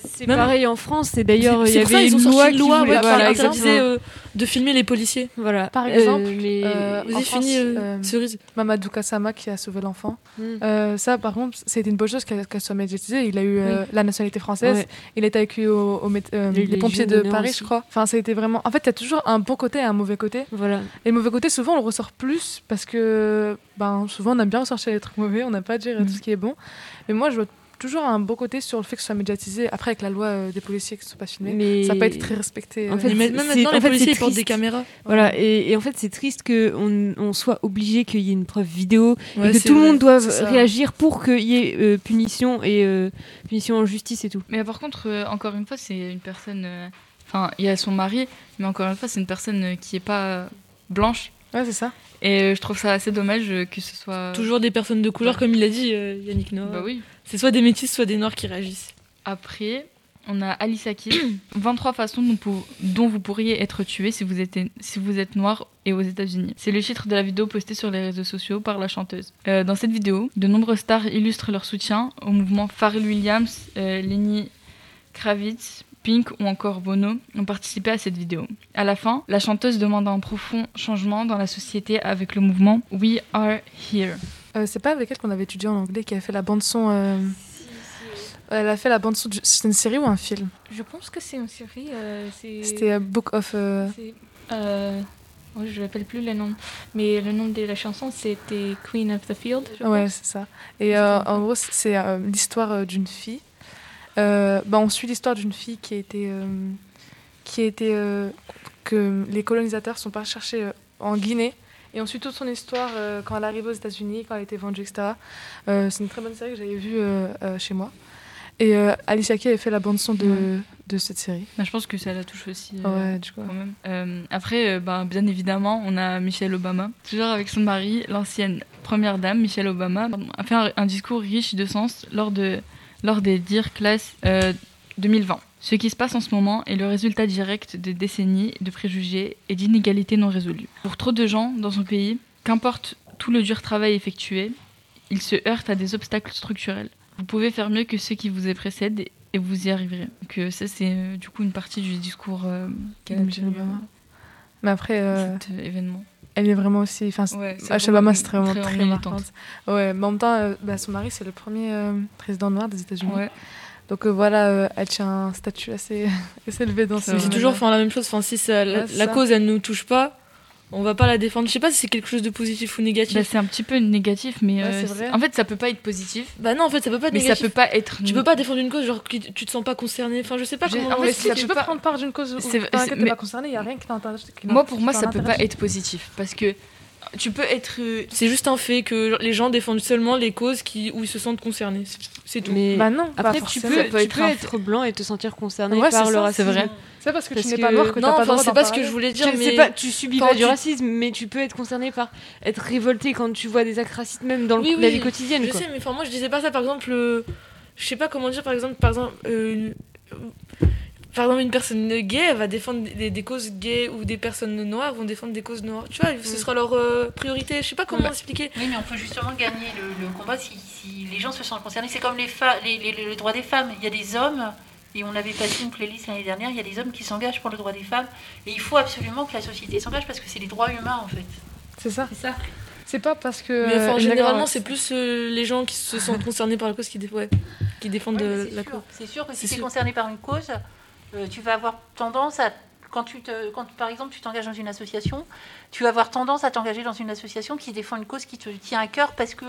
C'est Même- pareil en France et d'ailleurs C'est il y avait ils ont une loi une qui loi voulait- voilà, interdisait euh, de filmer les policiers. Voilà. Par Euh, exemple, mais euh, en Vas-y, France, finis, euh, euh, Cerise. Mamadou Kassama qui a sauvé l'enfant. Mm. Euh, ça, par contre, c'était une bonne chose qu'elle qu'elle soit médiatisée. Il a eu euh, la nationalité française. Ouais. Il était accueilli au, au euh, les les pompiers de Paris, aussi. je crois. Enfin, ça a été vraiment. En fait, il y a toujours un bon côté et un mauvais côté. Voilà. Et le mauvais côté, souvent, on le ressort plus parce que, ben, souvent, on aime bien ressortir les trucs mauvais. On n'a pas à dire Mm. tout ce qui est bon. Mais moi, je vois toujours un beau côté sur le fait que ce soit médiatisé. Après, avec la loi euh, des policiers qui ne sont pas filmés, Mais- ça n'a pas été très respecté. En euh. fait, Mais même maintenant, en les fait, policiers portent des caméras. Voilà, et, et en fait, c'est triste qu'on on soit obligé qu'il y ait une preuve vidéo Ouais, et que tout le monde doive réagir pour qu'il y ait euh, punition et euh, punition en justice et tout. Mais par contre, euh, encore une fois, c'est une personne. euh, Enfin, il y a son mari, mais encore une fois, c'est une personne euh, qui est pas euh, blanche. Ouais, c'est ça. Et euh, je trouve ça assez dommage euh, que ce soit. Toujours des personnes de couleur, Ouais. comme il a dit euh, Yannick Noah. Bah oui. C'est soit des métis, soit des noirs qui réagissent. Après, on a Alice Keys. 23 façons dont, pour- dont vous pourriez être tué si vous êtes, si vous êtes noir et aux États-Unis. C'est le titre de la vidéo postée sur les réseaux sociaux par la chanteuse. Euh, dans cette vidéo, de nombreuses stars illustrent leur soutien au mouvement Pharrell Williams, euh, Lenny Kravitz, Pink ou encore Bono ont participé à cette vidéo. À la fin, la chanteuse demande un profond changement dans la société avec le mouvement We Are Here. Euh, c'est pas avec elle qu'on avait étudié en anglais qui a fait la bande son. euh, Elle a fait la bande son. du- C'est une série ou un film? Je pense que c'est une série. euh, c'est- C'était euh, Book of. euh, euh, ouais, je ne rappelle plus le nom. Mais le nom de la chanson, c'était Queen of the Field. je Ouais, pense. c'est ça. Et euh, en gros, c'est- euh, l'histoire d'une fille. Euh, bah, on suit l'histoire d'une fille qui a été, euh, qui a été euh, que les colonisateurs sont pas cherchés euh, en Guinée. Et on suit toute son histoire quand elle arrive aux États-Unis, quand elle a été vendue, etc. C'est une très bonne série que j'avais vue chez moi. Et Alicia Keys avait fait la bande son de, Ouais. de cette série. Bah, je pense que ça la touche aussi. Ouais, du coup. quand même. Après, ben, bien évidemment, on a Michelle Obama. Toujours avec son mari, l'ancienne première dame, Michelle Obama, a fait un discours riche de sens lors, de, lors des Dear Class euh, 2020. Ce qui se passe en ce moment est le résultat direct de décennies de préjugés et d'inégalités non résolues. Pour trop de gens dans son pays, qu'importe tout le dur travail effectué, ils se heurtent à des obstacles structurels. Vous pouvez faire mieux que ceux qui vous précèdent et vous y arriverez. Donc euh, ça, c'est euh, du coup une partie du discours euh, Obama. Mais après, euh, cet euh, événement. Elle est vraiment aussi. Enfin, Ouais, Obama, c'est très, vraiment très marquante. Ouais, mais en même temps, euh, bah, son mari, c'est le premier euh, président noir des États-Unis. Ouais. Donc euh, voilà, euh, elle tient un statut assez, assez élevé dans ce Mais c'est toujours la même chose. Enfin, si ça- la, la ça. cause, elle nous touche pas, on va pas la défendre. Je sais pas si c'est quelque chose de positif ou négatif. Bah, c'est un petit peu négatif, mais Ouais, euh, vrai. en fait, ça peut pas être positif. Bah non, en fait, ça peut pas être Mais négatif. ça peut pas être. Tu peux pas défendre une cause, genre, qui- tu te sens pas concerné. Enfin, je sais pas comment. en fait, si ça tu peux pas- prendre part d'une cause où t'es mais- pas concerné, il n'y a rien qui t'intéresse. qui Moi, pour moi, ça peut pas être positif parce que tu peux être. euh, C'est juste un fait que les gens défendent seulement les causes qui, où ils se sentent concernés. C'est- tout. Mais Bah non, pas après, tu peux, tu être peux être blanc et te sentir concerné Ouais, par le ça, racisme. c'est vrai. C'est parce que Parce tu n'es que- pas noir que non, pas enfin, c'est pas ce que je voulais dire, Je mais. sais pas, tu subis pas du tu- racisme, mais tu peux être concerné par être révolté quand tu vois des actes racistes, même dans le- Oui, la vie quotidienne. Je quoi. sais, mais enfin, moi, je disais pas ça, par exemple. euh, je sais pas comment dire, par exemple, par exemple. euh, une- par exemple, une personne gay, elle va défendre des, des causes gays ou des personnes noires vont défendre des causes noires. Tu vois, ce sera leur euh, priorité. Je sais pas comment Bah, expliquer. Oui, mais on peut justement gagner le, le combat si, si les gens se sentent concernés. C'est comme les, fa- les, les- les- le droit des femmes. Il y a des hommes, et on avait passé une playlist l'année dernière, il y a des hommes qui s'engagent pour le droit des femmes. Et il faut absolument que la société s'engage parce que c'est les droits humains, en fait. C'est ça. C'est ça. C'est pas parce que. Mais enfin, euh, généralement, c'est plus euh, les gens qui se sentent concernés par la cause qui, dé- ouais, qui défendent la sûr. cause. C'est sûr que si tu es concerné par une cause, euh, tu vas avoir tendance à. Quand, tu te, quand par exemple tu t'engages dans une association, tu vas avoir tendance à t'engager dans une association qui défend une cause qui te tient à cœur parce que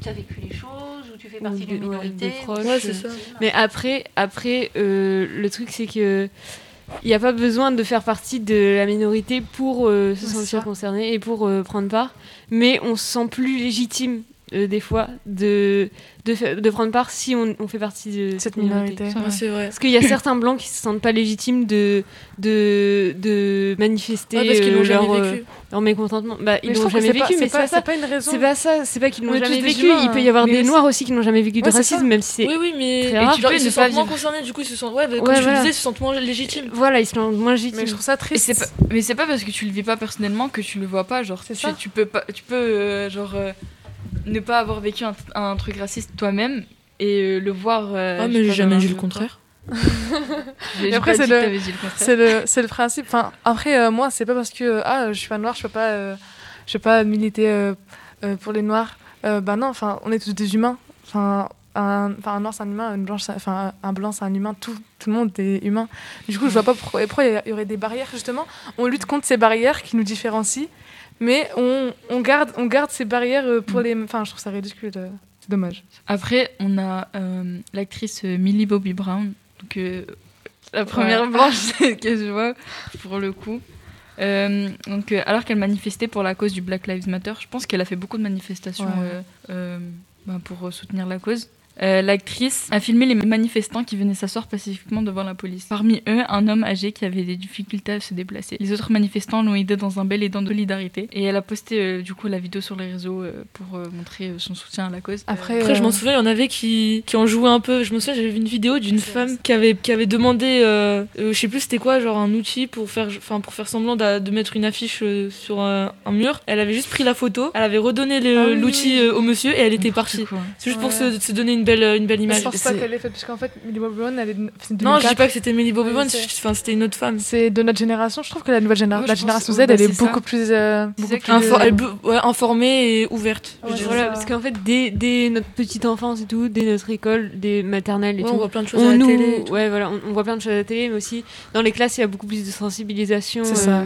tu as vécu les choses, ou tu fais partie d'une minorité. proches, Ouais, c'est ça. Mais après, après euh, le truc, c'est que. Il n'y a pas besoin de faire partie de la minorité pour euh, se sentir ça. concerné et pour euh, prendre part. Mais on se sent plus légitime, euh, des fois, de, de, prendre part si on, on fait partie de cette, minorité. minorité. Ouais, c'est vrai. Parce qu'il y a certains blancs qui se sentent pas légitimes de, de, de manifester Ouais, parce qu'ils euh, leur, jamais euh, vécu. leur mécontentement. Bah, ils Mais je l'ont jamais c'est pas- vécu, mais c'est pas, pas, c'est pas une raison. c'est pas ça, c'est pas qu'ils On l'ont jamais vécu. humains, Il peut y avoir mais des aussi- noirs aussi qui n'ont jamais vécu de racisme, ça. même si c'est. Oui, oui, mais très rare. Tu ils peux se sentent moins concernés, du coup, ils se sentent. Ouais, bah, comme je disais, ils se sentent moins légitimes. Voilà, ils sont moins légitimes. Mais je trouve ça triste. c'est pas, mais c'est pas parce que tu le vis pas personnellement que tu le vois pas. Genre, C'est tu, ça. tu peux pas, tu peux euh, genre ne pas avoir vécu un, un truc raciste toi-même et euh, le voir. euh, Ah, mais j'ai jamais dit le contraire. J'ai- après, c'est dit que le- le contraire. C'est le, c'est le principe. Enfin, après, euh, moi, c'est pas parce que ah, je suis pas noire, je peux pas, euh, je peux pas militer euh, euh, pour les noirs. Euh, bah non, enfin, on est tous des humains. Enfin, un, un noir c'est un humain, une blanche, enfin, un blanc c'est un humain. Tout, tout le monde est humain. Du coup, je vois pas pourquoi, il y aurait des barrières justement. On lutte contre ces barrières qui nous différencient, mais on, on garde, on garde ces barrières euh, pour les. Enfin, je trouve ça ridicule. euh. C'est dommage. Après, on a euh, l'actrice Millie Bobby Brown, donc euh, la première blanche que je vois pour le coup. Euh, donc, alors qu'elle manifestait pour la cause du Black Lives Matter, je pense qu'elle a fait beaucoup de manifestations Ouais. bah, pour soutenir la cause. Euh, L'actrice a filmé les manifestants qui venaient s'asseoir pacifiquement devant la police. Parmi eux, un homme âgé qui avait des difficultés à se déplacer. Les autres manifestants l'ont aidé dans un bel élan de solidarité. Et elle a posté euh, du coup la vidéo sur les réseaux euh, pour euh, montrer euh, son soutien à la cause. Après, Après, je m'en souviens, il y en avait qui, qui en jouaient un peu. Je me souviens, j'avais vu une vidéo d'une femme qui avait, qui avait demandé, euh, euh, je sais plus c'était quoi, genre un outil pour faire, enfin, pour faire semblant de mettre une affiche euh, sur un, un mur. Elle avait juste pris la photo, elle avait redonné le- Ah oui, l'outil euh, au monsieur et elle était partie. C'est juste pour se, se donner une belle, une belle image. je pense pas qu'elle l'ait fait, parce qu'en fait, Millie Bobby Brown, elle est Non, je dis 2004. pas que c'était Millie Bobby Brown, enfin, c'était une autre femme. C'est de notre génération. Je trouve que la nouvelle génération, Ouais, la génération Z, bah, elle est c'est ça. beaucoup plus, euh, C'est beaucoup ça qui- plus, Info- euh, elle be- ouais, informée et ouverte. Ouais, Voilà, parce qu'en fait, dès, dès notre petite enfance et tout, dès notre école, des maternelles et tout, on voit plein de choses on à la nous- télé. ouais, voilà, on, on voit plein de choses à la télé, mais aussi dans les classes, il y a beaucoup plus de sensibilisation C'est ça.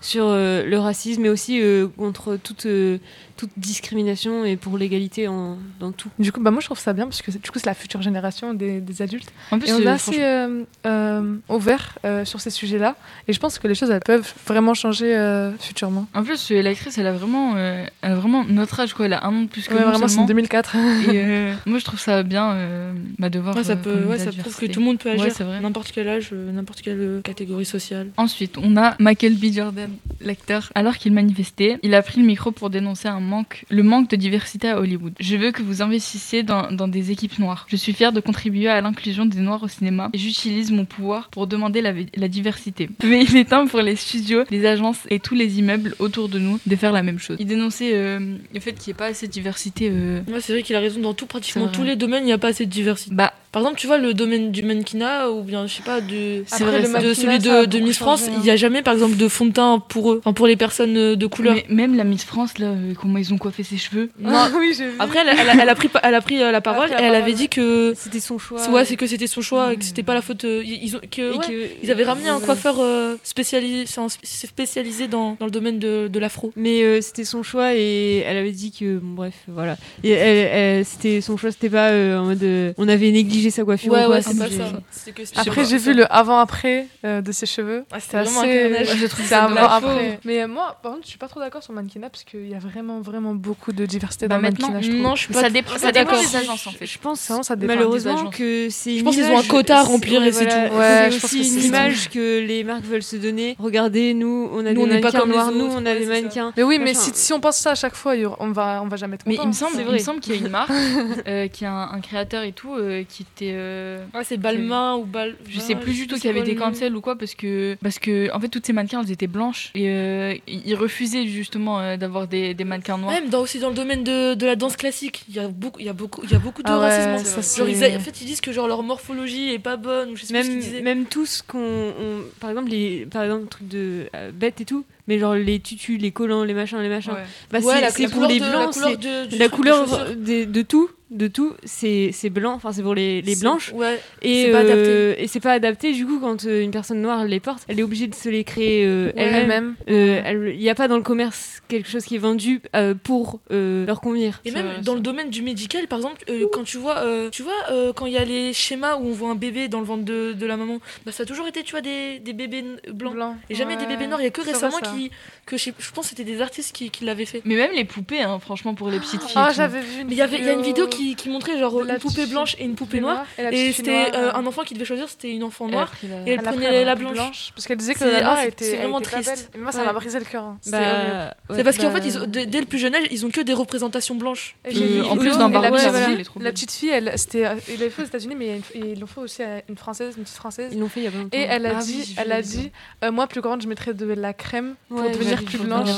Sur euh, le racisme, mais aussi euh, contre toute, euh, toute discrimination et pour l'égalité en- dans tout. Du coup, bah moi je trouve ça bien parce que c'est- du coup c'est la future génération des, des adultes En plus, et on est assez franchement- euh, euh, ouvert euh, sur ces sujets-là et je pense que les choses elles peuvent vraiment changer euh, futurement. En plus, l'actrice, elle a vraiment, euh, elle a vraiment notre âge, quoi. Elle a un an de plus que Ouais, nous vraiment c'est en seulement. 2004. Et euh, moi, je trouve ça bien euh, bah, de voir. Ouais, ça, peut, ouais, prouve que tout le monde peut agir, Ouais, c'est vrai. n'importe quel âge, n'importe quelle catégorie sociale. Ensuite, on a Michael B. Jordan, l'acteur. Alors qu'il manifestait, il a pris le micro pour dénoncer un manque, le manque de diversité à Hollywood. Je veux que vous investissiez dans, dans des équipes noires. Je suis fier de contribuer à l'inclusion des noirs au cinéma et j'utilise mon pouvoir pour demander la, la diversité. Mais il est temps pour les studios, les agences et tous les immeubles autour de nous de faire la même chose. Il dénonçait euh, le fait qu'il n'y ait pas assez de diversité. euh, Ouais, c'est vrai qu'il a raison dans tout, pratiquement tous les domaines, il n'y a pas assez de diversité. Bah, Par exemple, tu vois, le domaine du mannequinat, ou bien, je sais pas, de, Après, vrai, celui de, de Miss France, il n'y a jamais, par exemple, de fond de teint pour eux, enfin, pour les personnes euh, de couleur. mais même la Miss France, là, euh, comment ils ont coiffé ses cheveux. Non, oui, j'ai vu. Après, elle, elle a, elle a pris, elle a pris euh, la parole et elle avait dit que, C'était son choix. ouais, c'est que c'était son choix et que c'était pas la faute. ils ont, que, ouais, ils avaient ramené un coiffeur euh, spécialisé, spécialisé dans, dans le domaine de, de l'afro. Mais euh, c'était son choix et elle avait dit que bon, bref voilà et elle, elle- c'était son choix c'était pas euh, en mode euh, on avait négligé sa coiffure Ouais, ou ouais, c'est pas ça. Que- Après, j'ai vu le avant-après euh, de ses cheveux. Ah, C'était vraiment un assez. Je trouve C'est ça avant dommage. après. Mais euh, moi, par contre, je suis pas trop d'accord sur le mannequinat parce qu'il y a vraiment, vraiment beaucoup de diversité Bah, dans mannequinat. Non, je suis pas. Ça, dépend, des agences, en fait. je pense Vraiment, ça dépend malheureusement des agences. que c'est Je pense qu'ils ont un quota à remplir et c'est tout. Ouais, c'est je pense une image que les marques veulent se donner regardez nous on a des n'est pas mannequins noirs nous on a des mannequins Mais oui, mais si, on pense ça à chaque fois, on va, on va jamais être Mais content. il me semble, c'est il me semble qu'il y a une marque euh, qui a un, un créateur et tout euh, qui était euh, Ah, c'est Balmain ou Bal. je sais plus du tout c'est qui avait quoi été le nom cancel ou quoi parce que parce que en fait toutes ces mannequins elles étaient blanches et euh, ils refusaient justement euh, d'avoir des, des mannequins noirs. Même dans, aussi dans le domaine de, de la danse classique, il y a beaucoup, il y a beaucoup, il y a beaucoup de Ah ouais, racisme. ça, Genre, ils a- en fait, ils disent que genre leur morphologie est pas bonne ou je sais pas ce qu'ils même même ce qu'on on- par exemple les par exemple trucs de euh, bêtes et tout mais genre les tutus les collants les machins les machins Ouais. bah Ouais, c'est pour les de- la couleur de- la truc, des couleur de, de tout de tout c'est c'est blanc enfin c'est pour les, les blanches Ouais. et c'est pas euh, et c'est pas adapté du coup quand euh, une personne noire les porte elle est obligée de se les créer euh, elle-même elle-même. Euh, elle- il n'y a pas dans le commerce quelque chose qui est vendu euh, pour euh, leur convenir Et même vrai, dans le domaine du médical, par exemple, euh, quand tu vois, euh, tu vois, euh, quand il y a les schémas où on voit un bébé dans le ventre de, de la maman, bah ça a toujours été, tu vois, des, des bébés blancs. Blanc. Et jamais des bébés noirs. Il y a que récemment vrai, qui, que je, pense que c'était des artistes qui, qui l'avaient fait. Mais même les poupées hein, franchement pour les petites filles. Ah, et tout. j'avais vu une Mais il y avait, y a une vidéo qui, qui montrait genre la une poupée blanche et une poupée noire. et, c'était euh, euh, un enfant qui devait choisir, c'était une enfant Elle noire. la- Et elle elle prenait la blanche. parce qu'elle disait que la ah, noire c'est- était, c'est elle vraiment triste. Et moi, ça m'a brisé le cœur. hein. Bah, C'est parce qu'en bah, fait, dès, le plus jeune âge, ils ont que des représentations blanches. Euh, en plus et la petite fille- elle elle, l'avait fait aux États-Unis, mais ils l'ont fait aussi à une française, une petite française. ils l'ont fait il y a pas longtemps Et elle a Ah dit, elle a dit, moi plus grande, je mettrais de la crème pour Ouais, devenir plus blanche.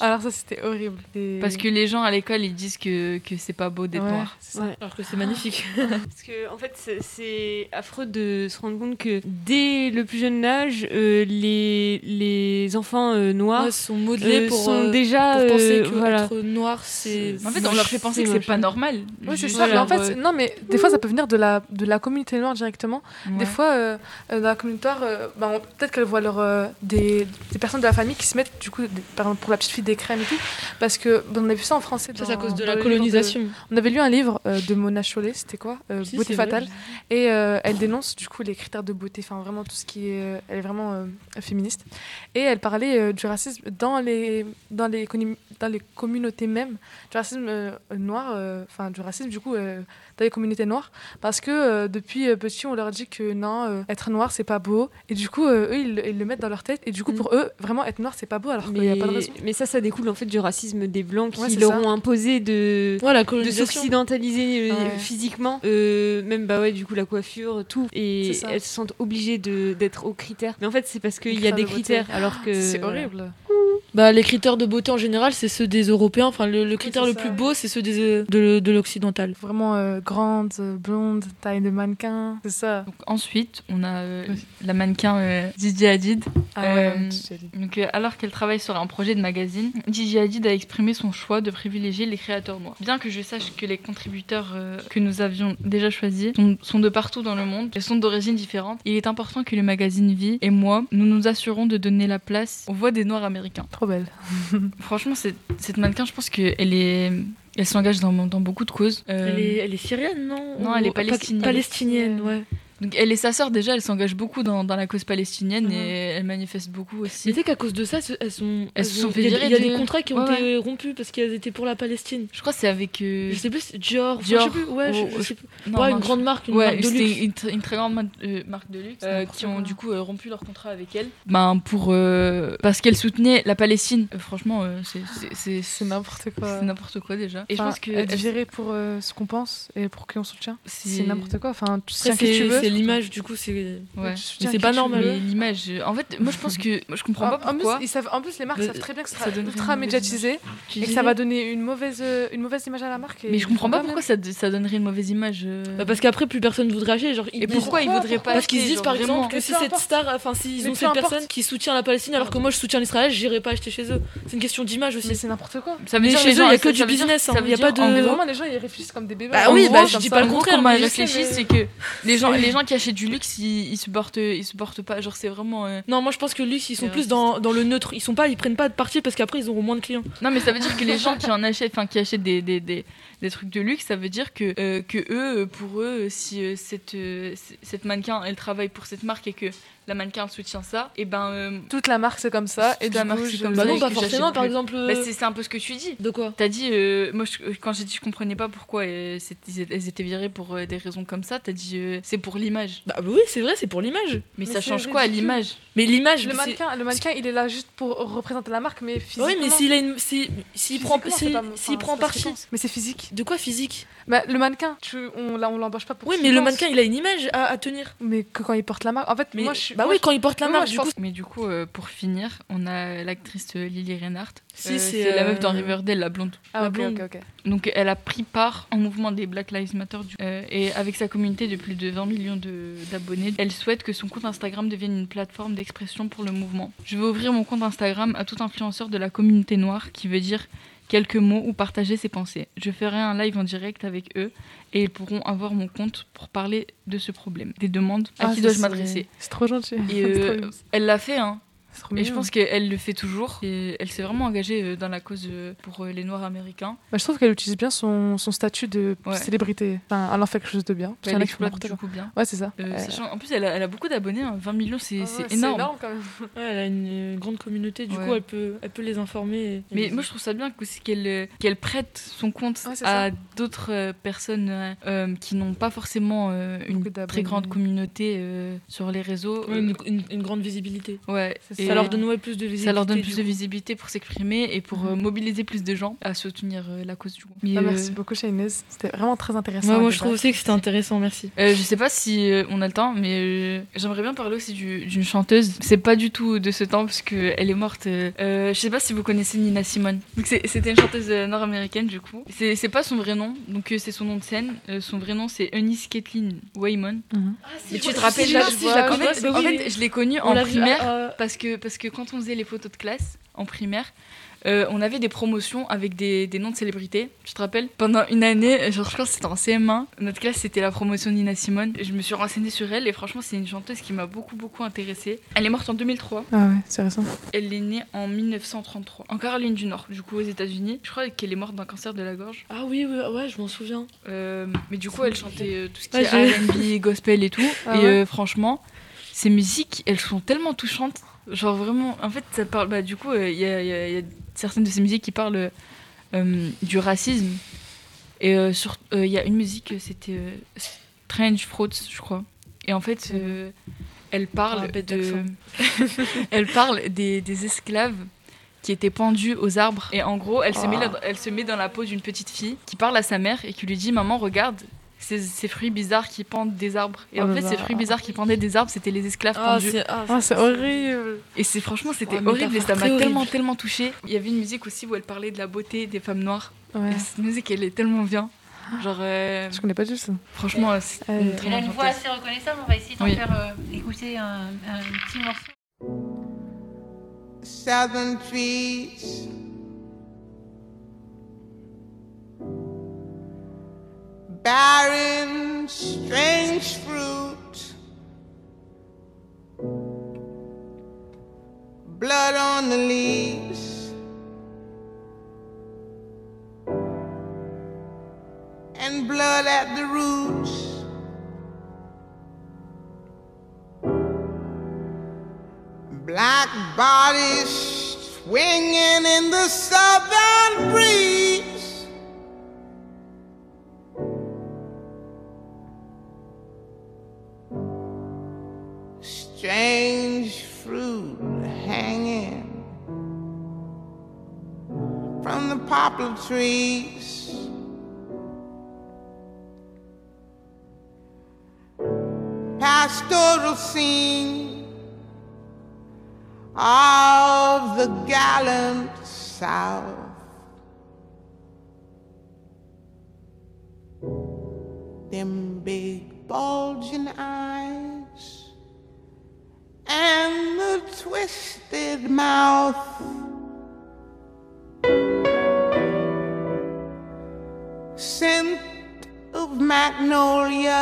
Alors ça, c'était horrible. Parce que les gens à l'école ils disent que, c'est pas beau d'être noir. C'est ça. Ouais. Alors que c'est magnifique. Parce que en fait, c'est- affreux de se rendre compte que dès le plus jeune âge, euh, les, les enfants euh, noirs Ouais, sont modelés euh, pour, sont euh, déjà pour penser euh, que voilà. être noir, c'est. En fait on leur fait penser que c'est pas normal. Oui, c'est ça. Mais en fait, non, mais des fois, ça peut venir de la, de la communauté noire directement. Des fois, dans la communauté noire, euh, ben, peut-être qu'elles voient leur, euh, des, des personnes de la famille qui se mettent, du coup, des- par exemple, pour la petite fille, des crèmes et tout. Parce que ben, on a vu ça en français. Ça, c'est à cause de la colonisation. On avait lu un livre euh, de Mona Chollet, c'était quoi Euh, Si, Beauté vrai, fatale. Et euh, elle dénonce du coup les critères de beauté, enfin vraiment tout ce qui est. elle est vraiment féministe. Et elle parlait du racisme dans les, dans les, dans les communautés même, du racisme noir, enfin du racisme du coup dans les communautés noires. Parce que depuis petit, on leur dit que non, être noir c'est pas beau. Et du coup, eux ils, ils le mettent dans leur tête. Et du coup, Mm. pour eux, vraiment être noir c'est pas beau alors qu'il n'y a pas de raison. mais ça, ça découle en fait du racisme des blancs qui Ouais, leur ça. ont imposé de, Ouais, la de s'occidentaliser euh, Ouais. physiquement, Euh, même bah ouais, du coup la coiffure, tout, et elles se sentent obligées de d'être aux critères. Mais en fait, c'est parce qu'il y a des beauté. critères, alors que C'est horrible. Bah, les critères de beauté en général, c'est ceux des Européens. Enfin, le, le critère le ça. plus beau, c'est ceux des, euh, de, de l'occidental. Vraiment euh, grande, blonde, taille de mannequin, c'est ça. Donc, ensuite, on a euh, la mannequin euh, Gigi Hadid. Ah ouais, Euh, dit. Donc, euh, alors qu'elle travaille sur un projet de magazine, Gigi Hadid a exprimé son choix de privilégier les créateurs noirs. Bien que je sache que les contributeurs euh, que nous avions déjà choisis sont, sont de partout dans le monde et sont d'origines différentes, il est important que le magazine Vie et moi, nous nous assurons de donner la place aux voix des Noirs américains. Trop belle. Franchement, cette, mannequin, je pense qu'elle est... Elle s'engage dans, dans beaucoup de causes. Euh, Elle, est, elle est syrienne, non? Non, elle est palestinienne. Palestinienne, ouais. Donc elle et sa sœur déjà, elles s'engagent beaucoup dans, dans la cause palestinienne Mhm. et elles manifestent beaucoup Mais aussi. tu sais qu'à cause de ça, elles sont. Elles se sont ont- fait Il y a, virer il y a des contrats qui ont Ouais, été rompus parce qu'elles étaient pour la Palestine. Je crois que c'est avec. euh, Je sais plus, Dior. enfin, Dior je sais plus, ouais, je- ou- je sais plus. non, ouais, non, une je- grande marque, une ouais, marque de c'était luxe. une, une très grande ma- euh, marque de luxe euh, qui ont du coup euh, rompu leur contrat avec elle. Ben pour euh, parce qu'elle soutenait la Palestine. Euh, franchement, euh, c'est n'importe quoi. c'est n'importe quoi déjà. Et je pense que être pour euh, ce qu'on pense et pour qui on soutient, c'est n'importe quoi. Enfin, tu soutiens qui tu veux. L'image, du coup, c'est. Ouais. C'est pas normal. Mais l'image, en fait, moi je pense que moi, je comprends En, pas en plus, pourquoi. ils savent, en plus, les marques Mais savent très bien que ça sera ultra médiatisé et que ça va donner une mauvaise, euh, une mauvaise image à la marque. Mais je comprends pas pourquoi ça, ça donnerait une mauvaise image. euh. Bah, parce qu'après, plus personne voudrait acheter. Genre, ils Et pourquoi ils voudraient pas Parce qu'ils disent par exemple que si cette star, enfin s'ils ont cette personne qui soutient la Palestine alors que moi je soutiens l'Israël, j'irai pas acheter chez eux. C'est une question d'image Mais aussi. c'est n'importe quoi. Ça veut dire chez eux, il y a que du business, hein. ça veut Il y a dire, pas de- vraiment, les gens ils réfléchissent comme des bébés. Bah oui, bah, je dis pas le contraire, comment mais ils réfléchissent, c'est que les gens, les gens qui achètent du luxe, ils, ils se portent, ils se portent pas. Genre, c'est vraiment. euh, Non, moi je pense que luxe, ils sont plus dans, dans le neutre. Ils sont pas, ils prennent pas de parti parce qu'après ils auront moins de clients. Non, mais ça veut dire que les gens qui en achètent, enfin, qui achètent des, des, des, des trucs de luxe, ça veut dire que, euh, que eux, euh, pour eux, si euh, cette, euh, c- cette mannequin, elle travaille pour cette marque et que la mannequin soutient ça, et ben. euh, Toute la marque c'est comme ça et Toute du la coup, marque, c'est comme Bah ça, non, pas forcément. Par exemple. bah, c'est c'est un peu ce que tu dis. De quoi T'as dit, euh, moi je- quand j'ai dit je comprenais pas pourquoi euh, elles étaient virées pour euh, des raisons comme ça, t'as dit euh, c'est pour l'image. Bah oui, c'est vrai, c'est pour l'image. Mais, Mais ça change quoi à ridicule. l'image? Mais l'image, Le mannequin, le mannequin, il est là juste pour représenter la marque, mais physiquement. Oui, mais s'il a une, si- s'il prend, enfin, prend c'est pas ce parti. qu'il pense. Mais c'est physique. De quoi physique Bah, le mannequin, tu, on, là, on l'embauche pas pour. Oui, mais le mannequin, il a une image à, à tenir. Mais que quand il porte la marque. En fait, Mais moi je suis. bah moi, oui, je- quand il porte la marque, je du pense- coup. Mais du coup, euh, pour finir, on a l'actrice euh, Lily Reinhardt. Si, Euh, c'est, la meuf euh, dans Riverdale, la blonde. Ah, la blonde. ok, ok. Donc elle a pris part au mouvement des Black Lives Matter du- euh, et avec sa communauté de plus de 20 millions d'abonnés, elle souhaite que son compte Instagram devienne une plateforme d'expression pour le mouvement. Je vais ouvrir mon compte Instagram à tout influenceur de la communauté noire qui veut dire quelques mots ou partager ses pensées. Je ferai un live en direct avec eux et ils pourront avoir mon compte pour parler de ce problème. Des demandes à Ah, qui dois-je m'adresser C'est trop gentil. Et C'est trop euh, mignon. elle l'a fait, hein. Trop Et je pense qu'elle le fait toujours. Et elle s'est vraiment engagée euh, dans la cause euh, pour euh, les Noirs américains. Bah, je trouve qu'elle utilise bien son, son statut de Ouais. célébrité. Enfin, elle en fait quelque chose de bien. Elle exploite du coup bien. Ouais, c'est ça. Euh, Euh, sachant- en plus, elle a, elle a beaucoup d'abonnés, hein, 20 millions, c'est ah ouais, c'est énorme. quand même. Ouais, elle a une, grande communauté, du Ouais. coup, elle peut, elle peut les informer. et- Mais moi, je trouve ça bien qu'elle qu'elle prête son compte à d'autres personnes euh, qui n'ont pas forcément euh, une très grande communauté euh, sur les réseaux. Ouais, une, une- une grande visibilité. Ouais, C'est et Ça leur donne ouais, plus de visibilité. ça leur donne du plus coup. de visibilité pour s'exprimer et pour euh, mobiliser plus de gens à soutenir euh, la cause du groupe. Ah, euh, merci beaucoup, Shainez. C'était vraiment très intéressant. Ouais, moi je trouve aussi que c'était intéressant, merci. Euh, je sais pas si euh, on a le temps, mais euh, j'aimerais bien parler aussi du- d'une chanteuse. C'est pas du tout de ce temps parce que elle est morte. euh, euh, je sais pas si vous connaissez Nina Simone. C'était une chanteuse euh, nord-américaine du coup. C'est pas son vrai nom, donc euh, c'est son nom de scène. Euh, son vrai nom c'est Eunice Kathleen Waymon. Mhm. Mais tu vois- te rappelles si, là je- si, je la En connais, fait, en je l'ai connue On en primaire ah, ah, parce que parce que quand on faisait les photos de classe en primaire. euh, on avait des promotions avec des, des noms de célébrités. Tu te rappelles? Pendant une année, genre je pense que c'était en CM1, notre classe c'était la promotion Nina Simone. Je me suis renseignée sur elle et franchement c'est une chanteuse qui m'a beaucoup beaucoup intéressée. Elle est morte en 2003. Ah ouais, c'est récent. Elle est née en 1933 en Caroline du Nord, du coup aux États-Unis. Je crois qu'elle est morte d'un cancer de la gorge. Ah oui, oui, ouais, je m'en souviens. Euh, mais du coup elle chantait euh, tout ce qui Ouais, est R&B, gospel et tout. Ah et ouais euh, franchement, ces musiques, elles sont tellement touchantes. Genre vraiment, en fait, ça parle. Bah, du coup, euh, il y, a, il y a- il y a certaines de ces musiques qui parlent euh, du racisme. Et euh, sur- euh, il y a une musique, c'était euh, Strange Fruits, je crois. Et en fait, euh, elle parle Ah, de. elle parle des, des esclaves qui étaient pendus aux arbres. Et en gros, elle, se, met Ah. là- elle se met dans la peau d'une petite fille qui parle à sa mère et qui lui dit Maman, regarde. Ces, ces fruits bizarres qui pendent des arbres. Et Oh en fait, ces fruits bizarres qui pendaient des arbres, c'était les esclaves Ah, pendus. c'est ah, Ah, c'est horrible. Et c'est franchement, c'était horrible et ça m'a tellement, tellement touchée. Il y avait une musique aussi où elle parlait de la beauté des femmes noires. Ouais. Et cette musique, elle est tellement bien. Genre, euh, Je connais pas du tout ça. franchement, c'est Euh, une très Elle a une voix assez reconnaissable, on va essayer d'en Oui. faire euh, écouter un, un petit morceau. Southern trees. Barren, strange fruit. Blood on the leaves. And blood at the roots. Black bodies swinging in the southern breeze. Hanging from the poplar trees. Pastoral scene of the gallant South. Them big bulging eyes and the twisted mouth. Scent of magnolia,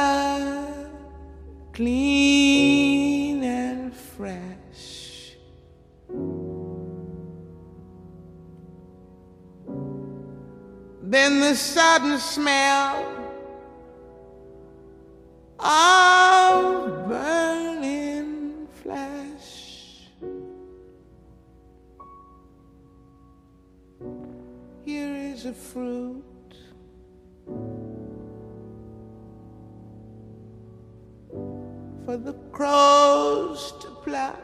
clean and fresh. Then the sudden smell of burning is a fruit. For the crows to pluck.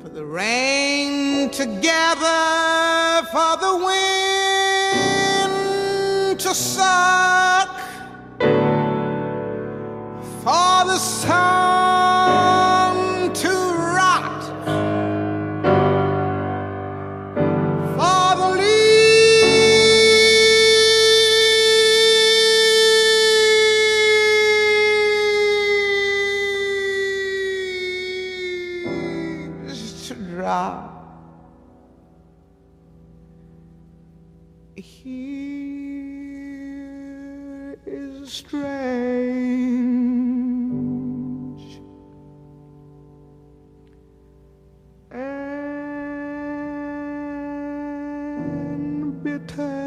for the rain to gather, for the wind to suck, for the sun return.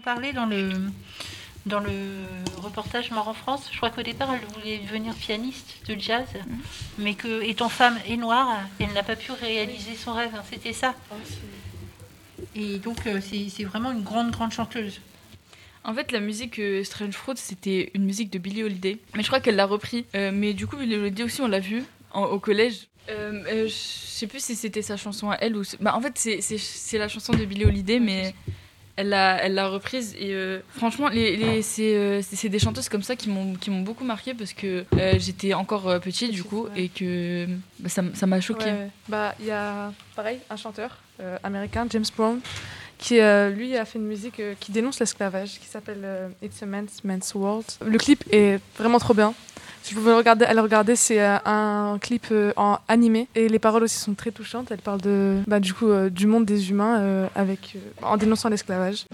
En parlé dans le, dans le reportage Mort en France. Je crois qu'au départ, elle voulait devenir pianiste de jazz, mais que, étant femme et noire, elle n'a pas pu réaliser son rêve. hein, C'était ça. Et donc, euh, c'est c'est vraiment une grande, grande chanteuse. En fait, la musique euh, Strange Fruit, c'était une musique de Billie Holiday. Mais je crois qu'elle l'a repris. Euh, mais du coup, Billie Holiday aussi, on l'a vu. en- au collège. Euh, euh, je sais plus si c'était sa chanson à elle ou. Bah, en fait, c'est- c'est c'est la chanson de Billie Holiday, mais elle l'a elle l'a reprise. Et euh, franchement, les, les- c'est euh, c'est- des chanteuses comme ça qui m'ont qui m'ont beaucoup marqué parce que euh, j'étais encore petite du coup et que bah, ça m'a choqué. Ouais. Bah, il y a, pareil, un chanteur américain, James Brown, qui, lui, a fait une musique qui dénonce l'esclavage, qui s'appelle It's a Man's, Man's World. Le clip est vraiment trop bien. Si vous pouvez le regarder, aller regarder, c'est euh, un clip euh, en animé et les paroles aussi sont très touchantes. Elle parle de, bah, du coup, euh, du monde des humains avec, en dénonçant l'esclavage.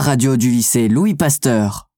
Radio du lycée Louis Pasteur.